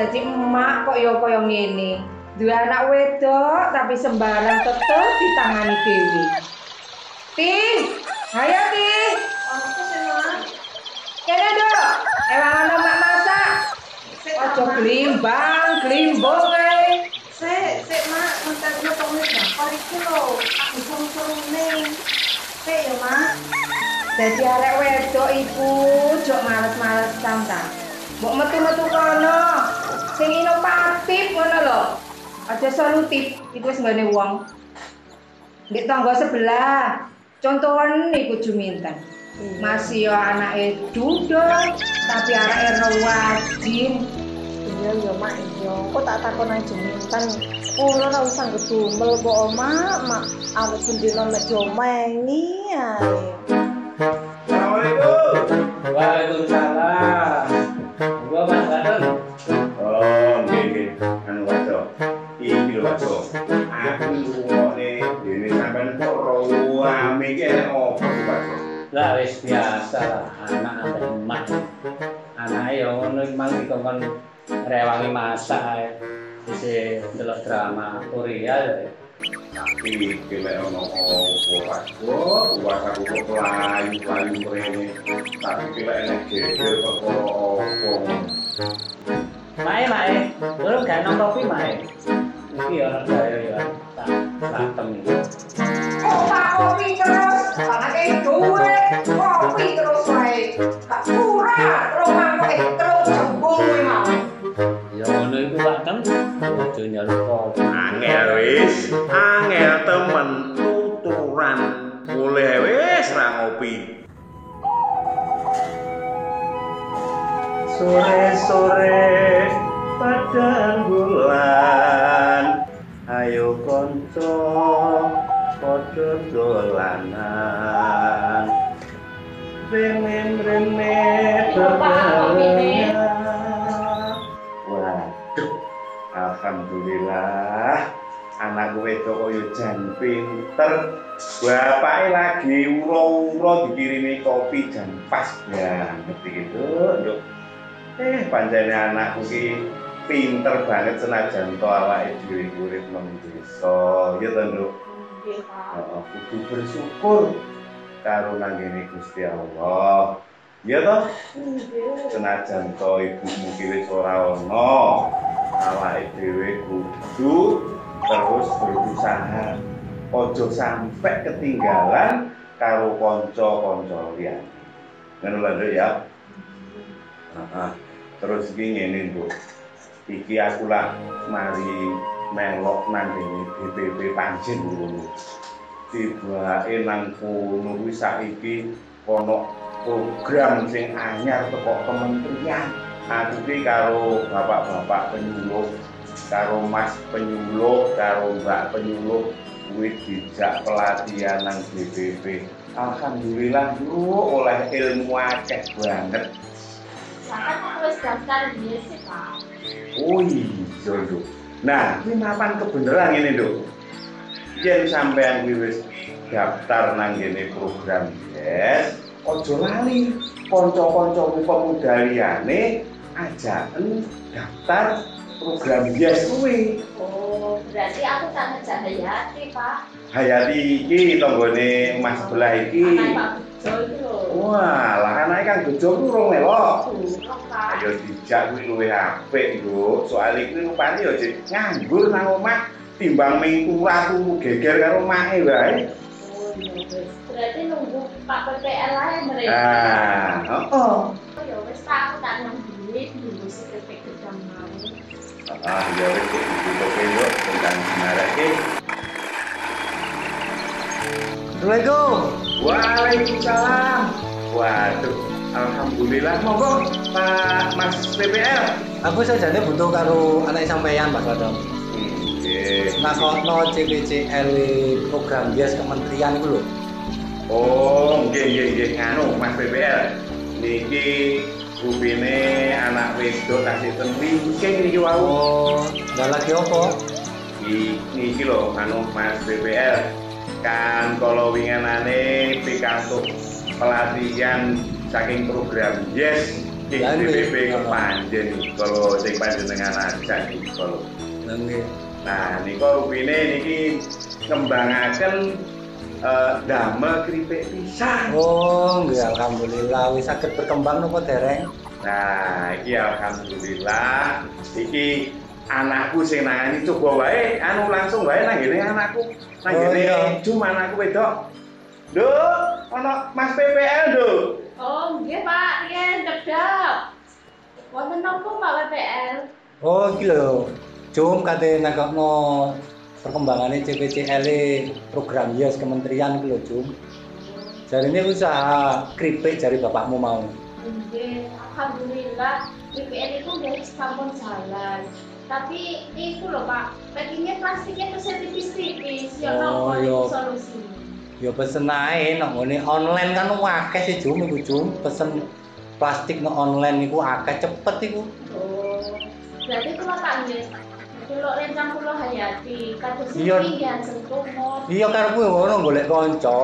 Jadi emak kok yo koyo ngene. Dua anak wedok tapi sembarang tetep ditangani dewi. Ti, ayo Ti. Apa sih, Mak? Kene dok, emang ana mak masak. Ojo Mak. glimbang, glimbong ae. Sik, sik, Mak. Mentek potong wis bakar iki lho. Aku suruh-surune. Sik ya, Mak. Dadi arek wedok iku jok males-malesan ta. Mbok metu-metu kono. Sing inovatif ngono lho. Aja solutif, iku wis nggone wong. Di tangga sebelah. Contohan iku Juminten. Masih yo anake duduk, tapi areke wajin. Iya ya mak iya. Kok tak takon aja mintan. Ora ora usah gedumel kok mak. Mak aku sendiri mek diomengi ae. Assalamualaikum. Waalaikumsalam. Waco. Aku ngrungokne dene sampean opo? Lah wis biasa anak emak. Anake ya ngono iki mang dikongkon rewangi masak ae. Wis ndelok drama Korea ya. Tapi kele ono opo waco? Waco kok layu-layu rene. Tapi kele enek geger perkara opo. Mae mae, durung gak nang topi mae. Iki ono gawe ya tak latem iki. Kok kopi terus, kopi terus wae. Gak kurang, terus terus jembung. Ya ngono iku latem. Ojo nyaluk kopi. Angel wis, angel temen tuturan. Mulai wis ra ngopi. Sore-sore padang bulan kanca padha dolanan. Rene-rene Alhamdulillah anak gue itu koyo jan pinter. Bapaknya lagi uro-uro dikirimi kopi jan pas banget gitu yuk eh pancene anakku ki pinter banget senajan to awake dhewe urip nang desa. Ya to Nduk? Nggih. Heeh, kudu bersyukur karo nanggene Gusti Allah. Ya Nggih. senajan to ibumu ki wis ora ana awake dhewe kudu terus berusaha. Ojo sampai ketinggalan karo kanca-kanca liyan. Ngono lho ya? Heeh. terus iki ngene Bu iki aku lah mari melok nang ngene BPP Panjen ngono tibake nang kono kuwi saiki ana program sing anyar teko kementerian. Aku ki karo bapak-bapak penyuluh karo mas penyuluh karo mbak penyuluh kuwi dijak pelatihan nang BPP Alhamdulillah lu oleh ilmu akeh banget. Bahkan aku wis daftar dia sih pak. Oh iya, Nduk. Nah, ini mapan kebenaran ini, Nduk. Yen sampean kuwi wis daftar nang ngene program Yes, ojo lali kanca-kancamu pemuda liyane ajaken daftar program Yes kuwi. Oh, berarti aku tak ngejak Hayati pak. Hayati iki tanggane Mas sebelah iki. Anak Pak. Wah, lah anake Kang Bejo ku urung melok. Ayo dijak kuwi luwih apik, Nduk. Soal iki rupane ya Dik, nganggur nang omah timbang ming turu geger karo make wae. Berarti nunggu Pak PPL lah yang mereka. Heeh. Oh, ya wis aku tak nang duit dulu sertifikat gedang mau. Ah, ya wis ditutup Nduk tentang dinarake. Assalamualaikum. Waalaikumsalam. Waduh, alhamdulillah monggo Pak Mas PPL. Aku sajane butuh karo anak sampeyan Mas Wadon. Nggih. Nakokno CPCL program Bias Kementerian iku lho. Oh, nggih nggih nggih nganu Mas PPL. Niki rupine anak wedok kasih ten wingking niki wau. Oh, lagi opo? Iki lho anu Mas PPL. Kan kalau wingenane pikantuk pelatihan saking program Yes Lah, DPP kepanjen kalau sing panjenengan ajak kalau. Nah, nika rupine niki ngembangaken eh damel kripik pisang. Oh, nggih alhamdulillah wis saged berkembang napa dereng? Nah, iki alhamdulillah iki anakku sing nangani coba wae anu langsung wae nang anakku. Nang Oh, iya. cuma anakku wedok. Nduk, ana Mas PPL, Nduk. Oh, nggih Pak, riyen cedhak. Wonten napa Pak WPL? Oh, iki lho. Cum kate nangkokno perkembangannya CPCL E, program Yes Kementerian iki lho, Cum. Jarine usaha keripik jari bapakmu mau. Nggih, alhamdulillah WPL itu nggih sampun jalan. Tapi itu loh Pak, packingnya plastiknya tuh tipis-tipis. Ya Oh, iya. itu solusinya? Ya pesen ae nang ngene online kan akeh sih Cum iku Cum. Pesen plastik no online iku akeh cepet iku. Oh, berarti kula panggil. Kula rencang kula hayati, kados Iya. pinggian sentumo. Iya karepku ngono golek kanca.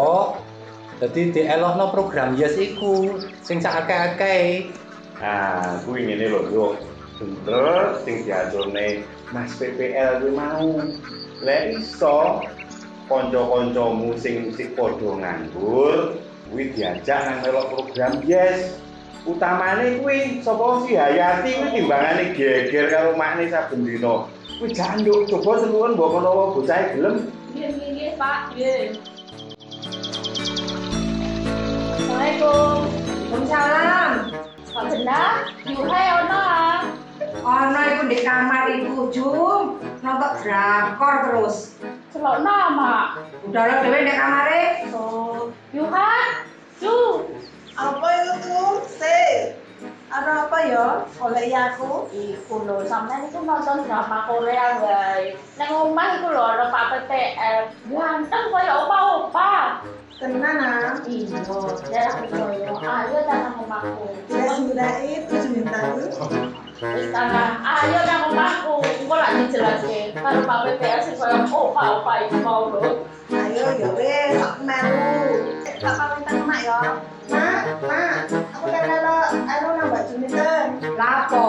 Dadi dielokno program Yes iku sing sak akeh-akeh. Nah, kuwi ngene lho, Nduk. Bener sing diaturne Mas PPL kuwi mau. Lek iso kanca-kancamu sing sik padha nganggur, kuwi diajak nang melok program Yes. Utamane kuwi sapa si Hayati kuwi timbangane geger karo makne saben dina. Kuwi janduk coba seluwen mbok menawa bocah gelem. Nggih, nggih, Pak. Nggih. Assalamualaikum. Waalaikumsalam. Pak Benar, yuhai ono ah. Ono iku di kamar iku Jum, nonton drakor terus. Celok nama. Udah lo dhewe di kamare. So, yuhai. Ju. Apa itu tuh? Se. Ada apa ya? Oleh aku. Iku lho, sampean iku nonton drama Korea guys. Nang omah iku lho ana Pak PTL. Ganteng kaya opa-opa. Tenan ah. Iya, daerah. Ayo nang omahku. Ya sudah itu sebentar. Terus karena ayo nang omahku, engko lak dijelaske karo Pak PPL sing koyo opa opa iki mau lho. Ayo ya wis, aku melu. Cek pamitan mak ya. Mak, mak, aku kan lo, anu nang Mbak Juni ten. Lapo?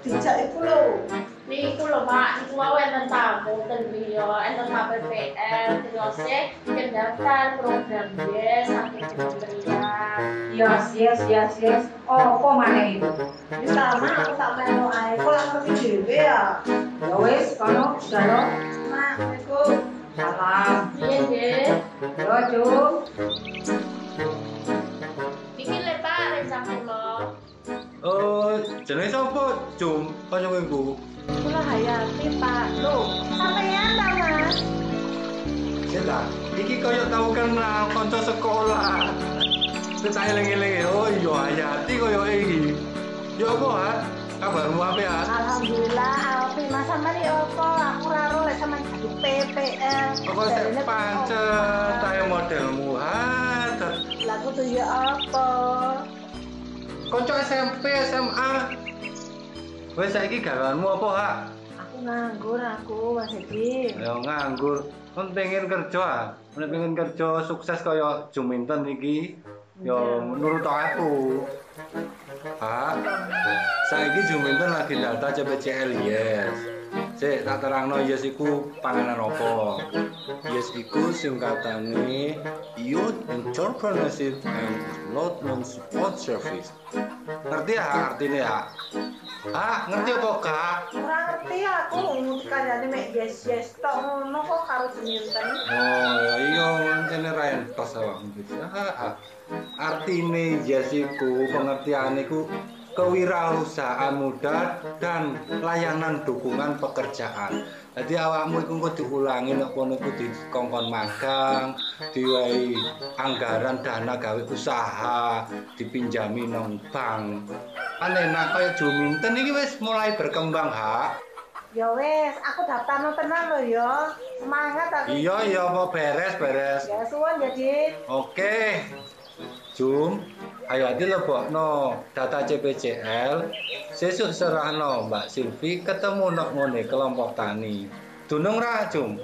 Dijak iku lho. Niku lho Mak, niku wae enten tamu ten beliau, enten terus yang daftar program yes sampai kementerian. Yes, yes, yes, yes. Oh, apa maneh itu? Wis sama aku tak melu ae. Kok ngerti dhewe ya. Ya wis, kono sudah lo. Mak, Assalamualaikum. Salam. Iya nggih. Yo, Jum. Iki lho Pak, rencang kula. Oh, jenenge sapa? Cum, kanca iku. Kula Hayati, Pak. Loh, sampeyan ta, Mas? Sila, iki koyo tau kenal kanca sekolah. Terus tak eling-eling, oh iya Hayati koyo iki. Ya apa, ha? Kabarmu apa ya? Alhamdulillah, Alfi, Mas sampean ya apa? Aku raro lek sampean jadi PPL. Apa sih pancet, saya modelmu, ha? Lah kudu ya apa? Kanca SMP, SMA. Wes saiki gaweanmu apa, ha? Aku nganggur aku, Mas Edi. Ya nganggur. Kon pengen kerja, ah? Pengen kerja sukses kaya Juminten iki, ya menurut aku. Ha? Saiki Juminten lagi data CPCL Yes. Sik tak terangno Yes iku panganan apa. Yes iku singkatane Youth Entrepreneurship and Development Support Service. Ngerti ya artinya ya? Ah, ngerti apa kak? Ora ngerti aku ngerti karyane mek yes yes tok ngono kok karo Juminten. Oh, ya iya ngene ra entos awakmu iki. Ah, ah. Artine yes iku pengertiane iku kewirausahaan muda dan layanan dukungan pekerjaan. Jadi awakmu iku kudu diulangi nek kono iku dikongkon magang, diwai anggaran dana gawe usaha, dipinjami nang bank. Kan enak kaya Juminten iki wis mulai berkembang, ha. Ya wes, aku daftar tenan lho ya. Semangat aku. Iya, iya apa beres, beres. Ya suwun jadi. Oke, Jum, ayo adi lebokno data CPCL, sesuk serahno Mbak Silvi ketemu nok ngene kelompok tani. Dunung ra, Jum?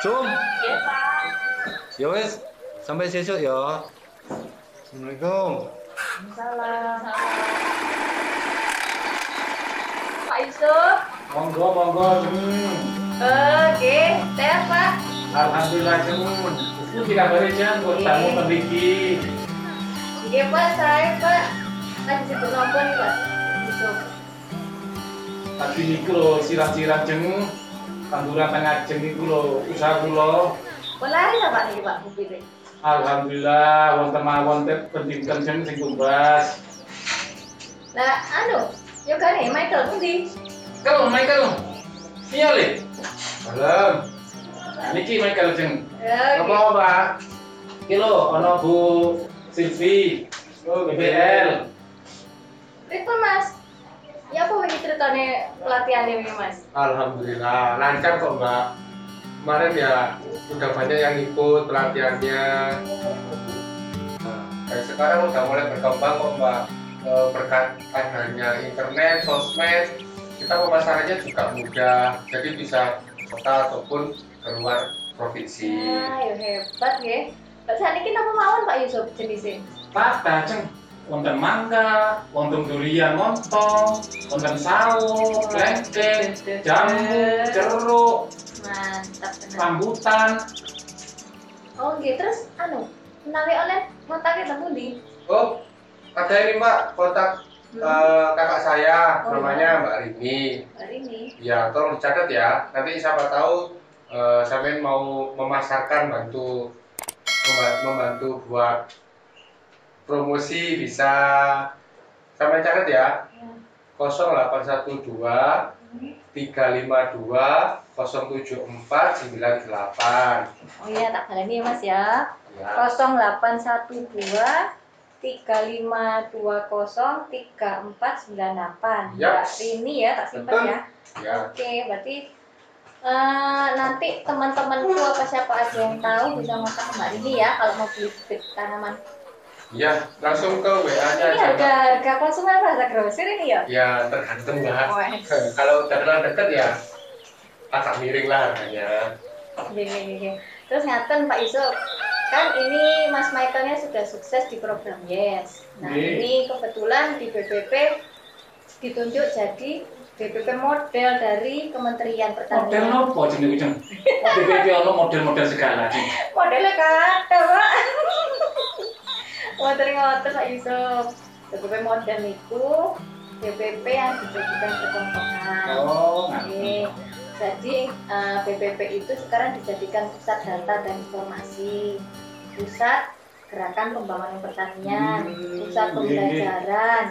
Jum, Nggih Pak. ya wis, sampai sesuk ya. Assalamualaikum. Salam. Pak Yusuf. Monggo monggo Jeng. Oke, saya Pak. Alhamdulillah Jeng. Itu tidak boleh Jeng, buat tamu pendiki. Iya Pak, saya Pak. Lagi sibuk nonton nih Pak. Yusuf. Tapi niku lho sirah-sirah Jeng. Tanduran tengah Jeng niku lho usaha kula. Mulai ya Pak nih Pak mobilnya. Alhamdulillah wonten mawon teh pendidikan Jeng sing tumbas. Nah, anu, yo nih Michael pundi? Kalau Michael. Iya le. Malam. Niki Michael Jeng. Ya, Apa Pak? Kilo ono Bu Silvi. Oh, BBL. Itu Mas. Ya apa ini ceritanya pelatihan ini Mas? Alhamdulillah lancar kok Mbak. Kemarin ya udah banyak yang ikut pelatihannya. Nah, dan sekarang udah mulai berkembang kok Mbak. Eh, berkat adanya internet, sosmed, kita pemasarannya juga mudah. Jadi bisa kota ataupun keluar provinsi. Ah, yo hebat ya. Pak Saniki apa mawon Pak Yusuf jenisnya? Pak Dajeng. Wonten mangga, wonten durian montong, wonten sawo, lengkeng, jambu, jeruk, Mantap benar. rambutan. Oh, gitu. Terus anu, menawi online kontaknya temu di Oh, ada ini Mbak kontak eh, kakak saya Oh, namanya Mbak Rini. hari ini. Ya, tolong dicatat ya. Nanti siapa tahu eh, sampean mau memasarkan bantu memba- membantu buat promosi bisa sampean catat ya. 0812 352 074 98. Oh iya, tak baleni ya Mas ya. Ya. 0812 3520 3498. Yap. Mbak Rini ya, tak simpan ya. Ya. Oke, berarti eh, nanti teman-temanku apa siapa aja yang tahu bisa kontak ke Mbak Rini ya kalau mau beli bibit tanaman. Ya, langsung ke WA-nya Ini aja. harga Mbak. harga konsumen apa harga grosir ini ya? Ya, tergantung Mbak. Kalau kenal deket ya agak miring lah harganya. Gini, gini, gini. Terus ngaten Pak Yusuf, kan ini Mas Michaelnya sudah sukses di program Yes. Nah Nggih. ini kebetulan di BPP ditunjuk jadi BPP model dari Kementerian Model Pertanian. nopo jenenge Jeng? BBB ono model-model segala. Modelnya kata Pak. Model ngotot Pak Yusuf. BPP model itu BPP yang dijadikan percontohan. Oh, Oke. Jadi BPP itu sekarang dijadikan pusat data dan informasi, pusat gerakan pembangunan pertanian, Hmm, pusat iya, pembelajaran,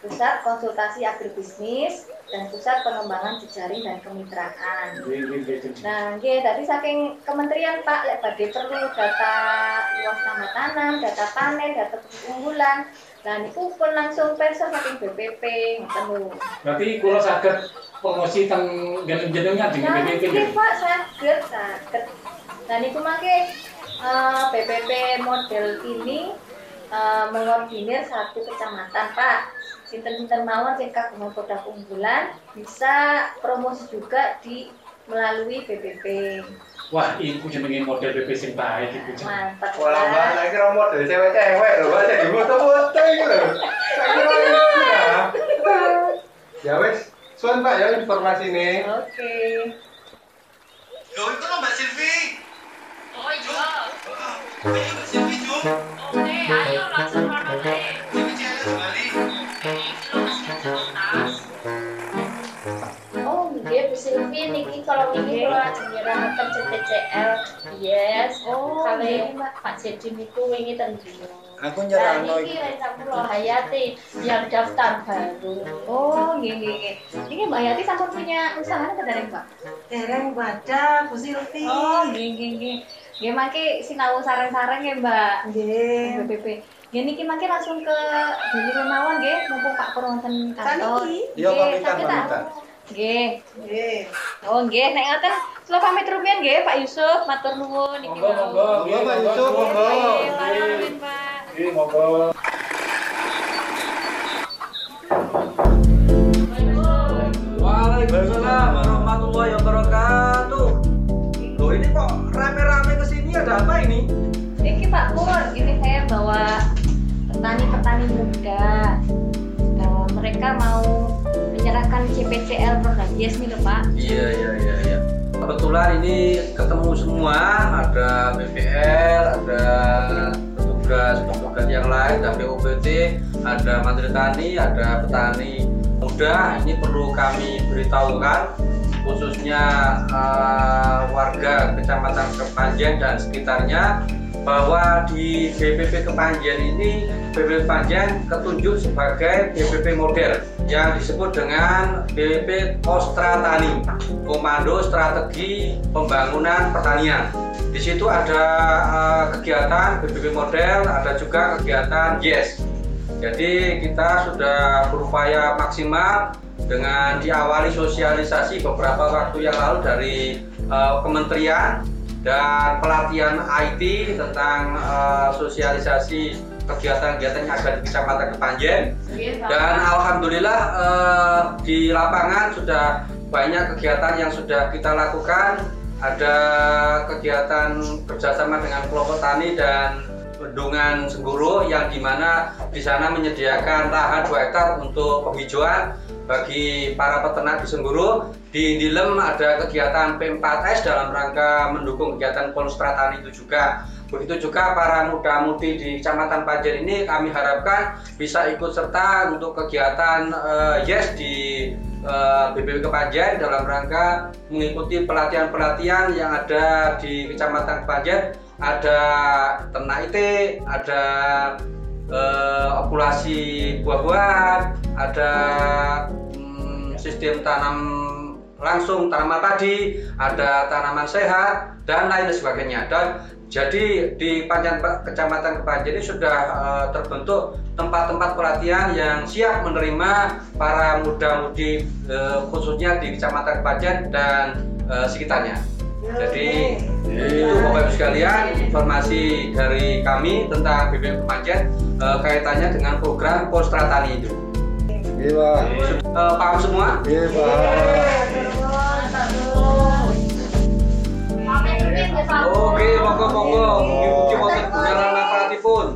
pusat konsultasi agribisnis, dan pusat pengembangan jejaring dan kemitraan. Jeng. Nah, nggih, tadi saking kementerian Pak, lek badhe perlu data luas tambah tanam, data panen, data unggulan. Nah, niku pun langsung persa saking BPP, ngoten lho. Berarti kula saged promosi teng jenengan Jeng Nah, BBB. nggih Jeng. Pak, saged, saged. Nah, niku mangke eh, BPP model ini eh, mengordinir satu kecamatan, Pak. Sinten-sinten mawon sing kagungan produk unggulan bisa promosi juga di melalui BPP. Wah, iku jenenge model BB sing baik iku. Mantap, Walah mbak, saya kira model cewek-cewek loh, mbak jadi foto-foto ini loh. Saya kira itu ya. Ya wes, suan pak ya informasi ini. Oke. Loh, itu Mbak Silvi. Oh iya. Ayo Mbak Silvi, kalau niki kalau lagi nyerahkan CTCL. Yes. Oh, kali Pak Jadi niku wingi ten Rio. Aku Nah, nyerahno niki Reza Pulau Hayati yang daftar baru. Oh, nggih nggih nggih. Niki Mbak Hayati sampun punya usaha apa dari Mbak? Dereng baca Bu Silvi. Oh, nggih nggih nggih. Nggih mangke sinau sareng-sareng ya, Mbak. Nggih. BPP. Nggih niki mangke langsung ke Deni Runawan nggih, mumpung Pak Pur wonten kantor. Saniki? Iya, tak? pamitan. Nggih. Nggih. Oh nggih, nek ngoten kula pamit rumiyin nggih Pak Yusuf, matur nuwun niki. Monggo, monggo. Monggo, Pak Yusuf, monggo. Nggih, Pak. Nggih, monggo. Waalaikumsalam warahmatullahi wabarakatuh. Loh ini kok rame-rame ke sini ada apa ini? Niki Pak Pur, ini saya bawa petani-petani muda. Eh, mereka mau CPCL produk Yes nih loh Pak. Iya iya iya iya. Kebetulan ini ketemu semua, ada BPL, ada petugas-petugas yang lain, ada BOPT, ada Menteri Tani, ada petani muda. Ini perlu kami beritahukan khususnya eh, warga Kecamatan Kepanjen dan sekitarnya bahwa di BPP Kepanjen ini BPP Kepanjen ketunjuk sebagai BPP model yang disebut dengan BPP Ostra Tani Komando Strategi Pembangunan Pertanian. Di situ ada eh, kegiatan BPP model, ada juga kegiatan Yes. Jadi kita sudah berupaya maksimal dengan diawali sosialisasi beberapa waktu yang lalu dari eh, kementerian dan pelatihan IT tentang eh, sosialisasi kegiatan-kegiatan yang ada di Kecamatan Kepanjen. Dan alhamdulillah eh, di lapangan sudah banyak kegiatan yang sudah kita lakukan. Ada kegiatan kerjasama dengan kelompok tani dan bendungan Sengguru yang di mana di sana menyediakan lahan 2 hektar untuk penghijauan bagi para peternak di Sengguru. Di Dilem ada kegiatan P4S dalam rangka mendukung kegiatan Konstra Tani itu juga. Begitu juga para muda-mudi di Kecamatan Panjen ini kami harapkan bisa ikut serta untuk kegiatan eh, Yes di eh, BPW Kepanjen dalam rangka mengikuti pelatihan-pelatihan yang ada di Kecamatan Kepanjen ada ternak IT, ada eh, okulasi buah-buahan, ada mm, sistem tanam langsung tanaman padi, ada tanaman sehat dan lain sebagainya. Dan jadi di Panjen Kecamatan Kepanjen ini sudah eh, terbentuk tempat-tempat pelatihan yang siap menerima para muda-mudi eh, khususnya di Kecamatan Kepanjen dan eh, sekitarnya. Jadi itu Bapak Ibu sekalian informasi dari kami tentang BPM Kepanjen kaitannya dengan program Postra Tani itu. Iya, Pak. Eh, paham semua? Iya, Pak. Oke, monggo monggo mugi-mugi wonten budalan nafratipun.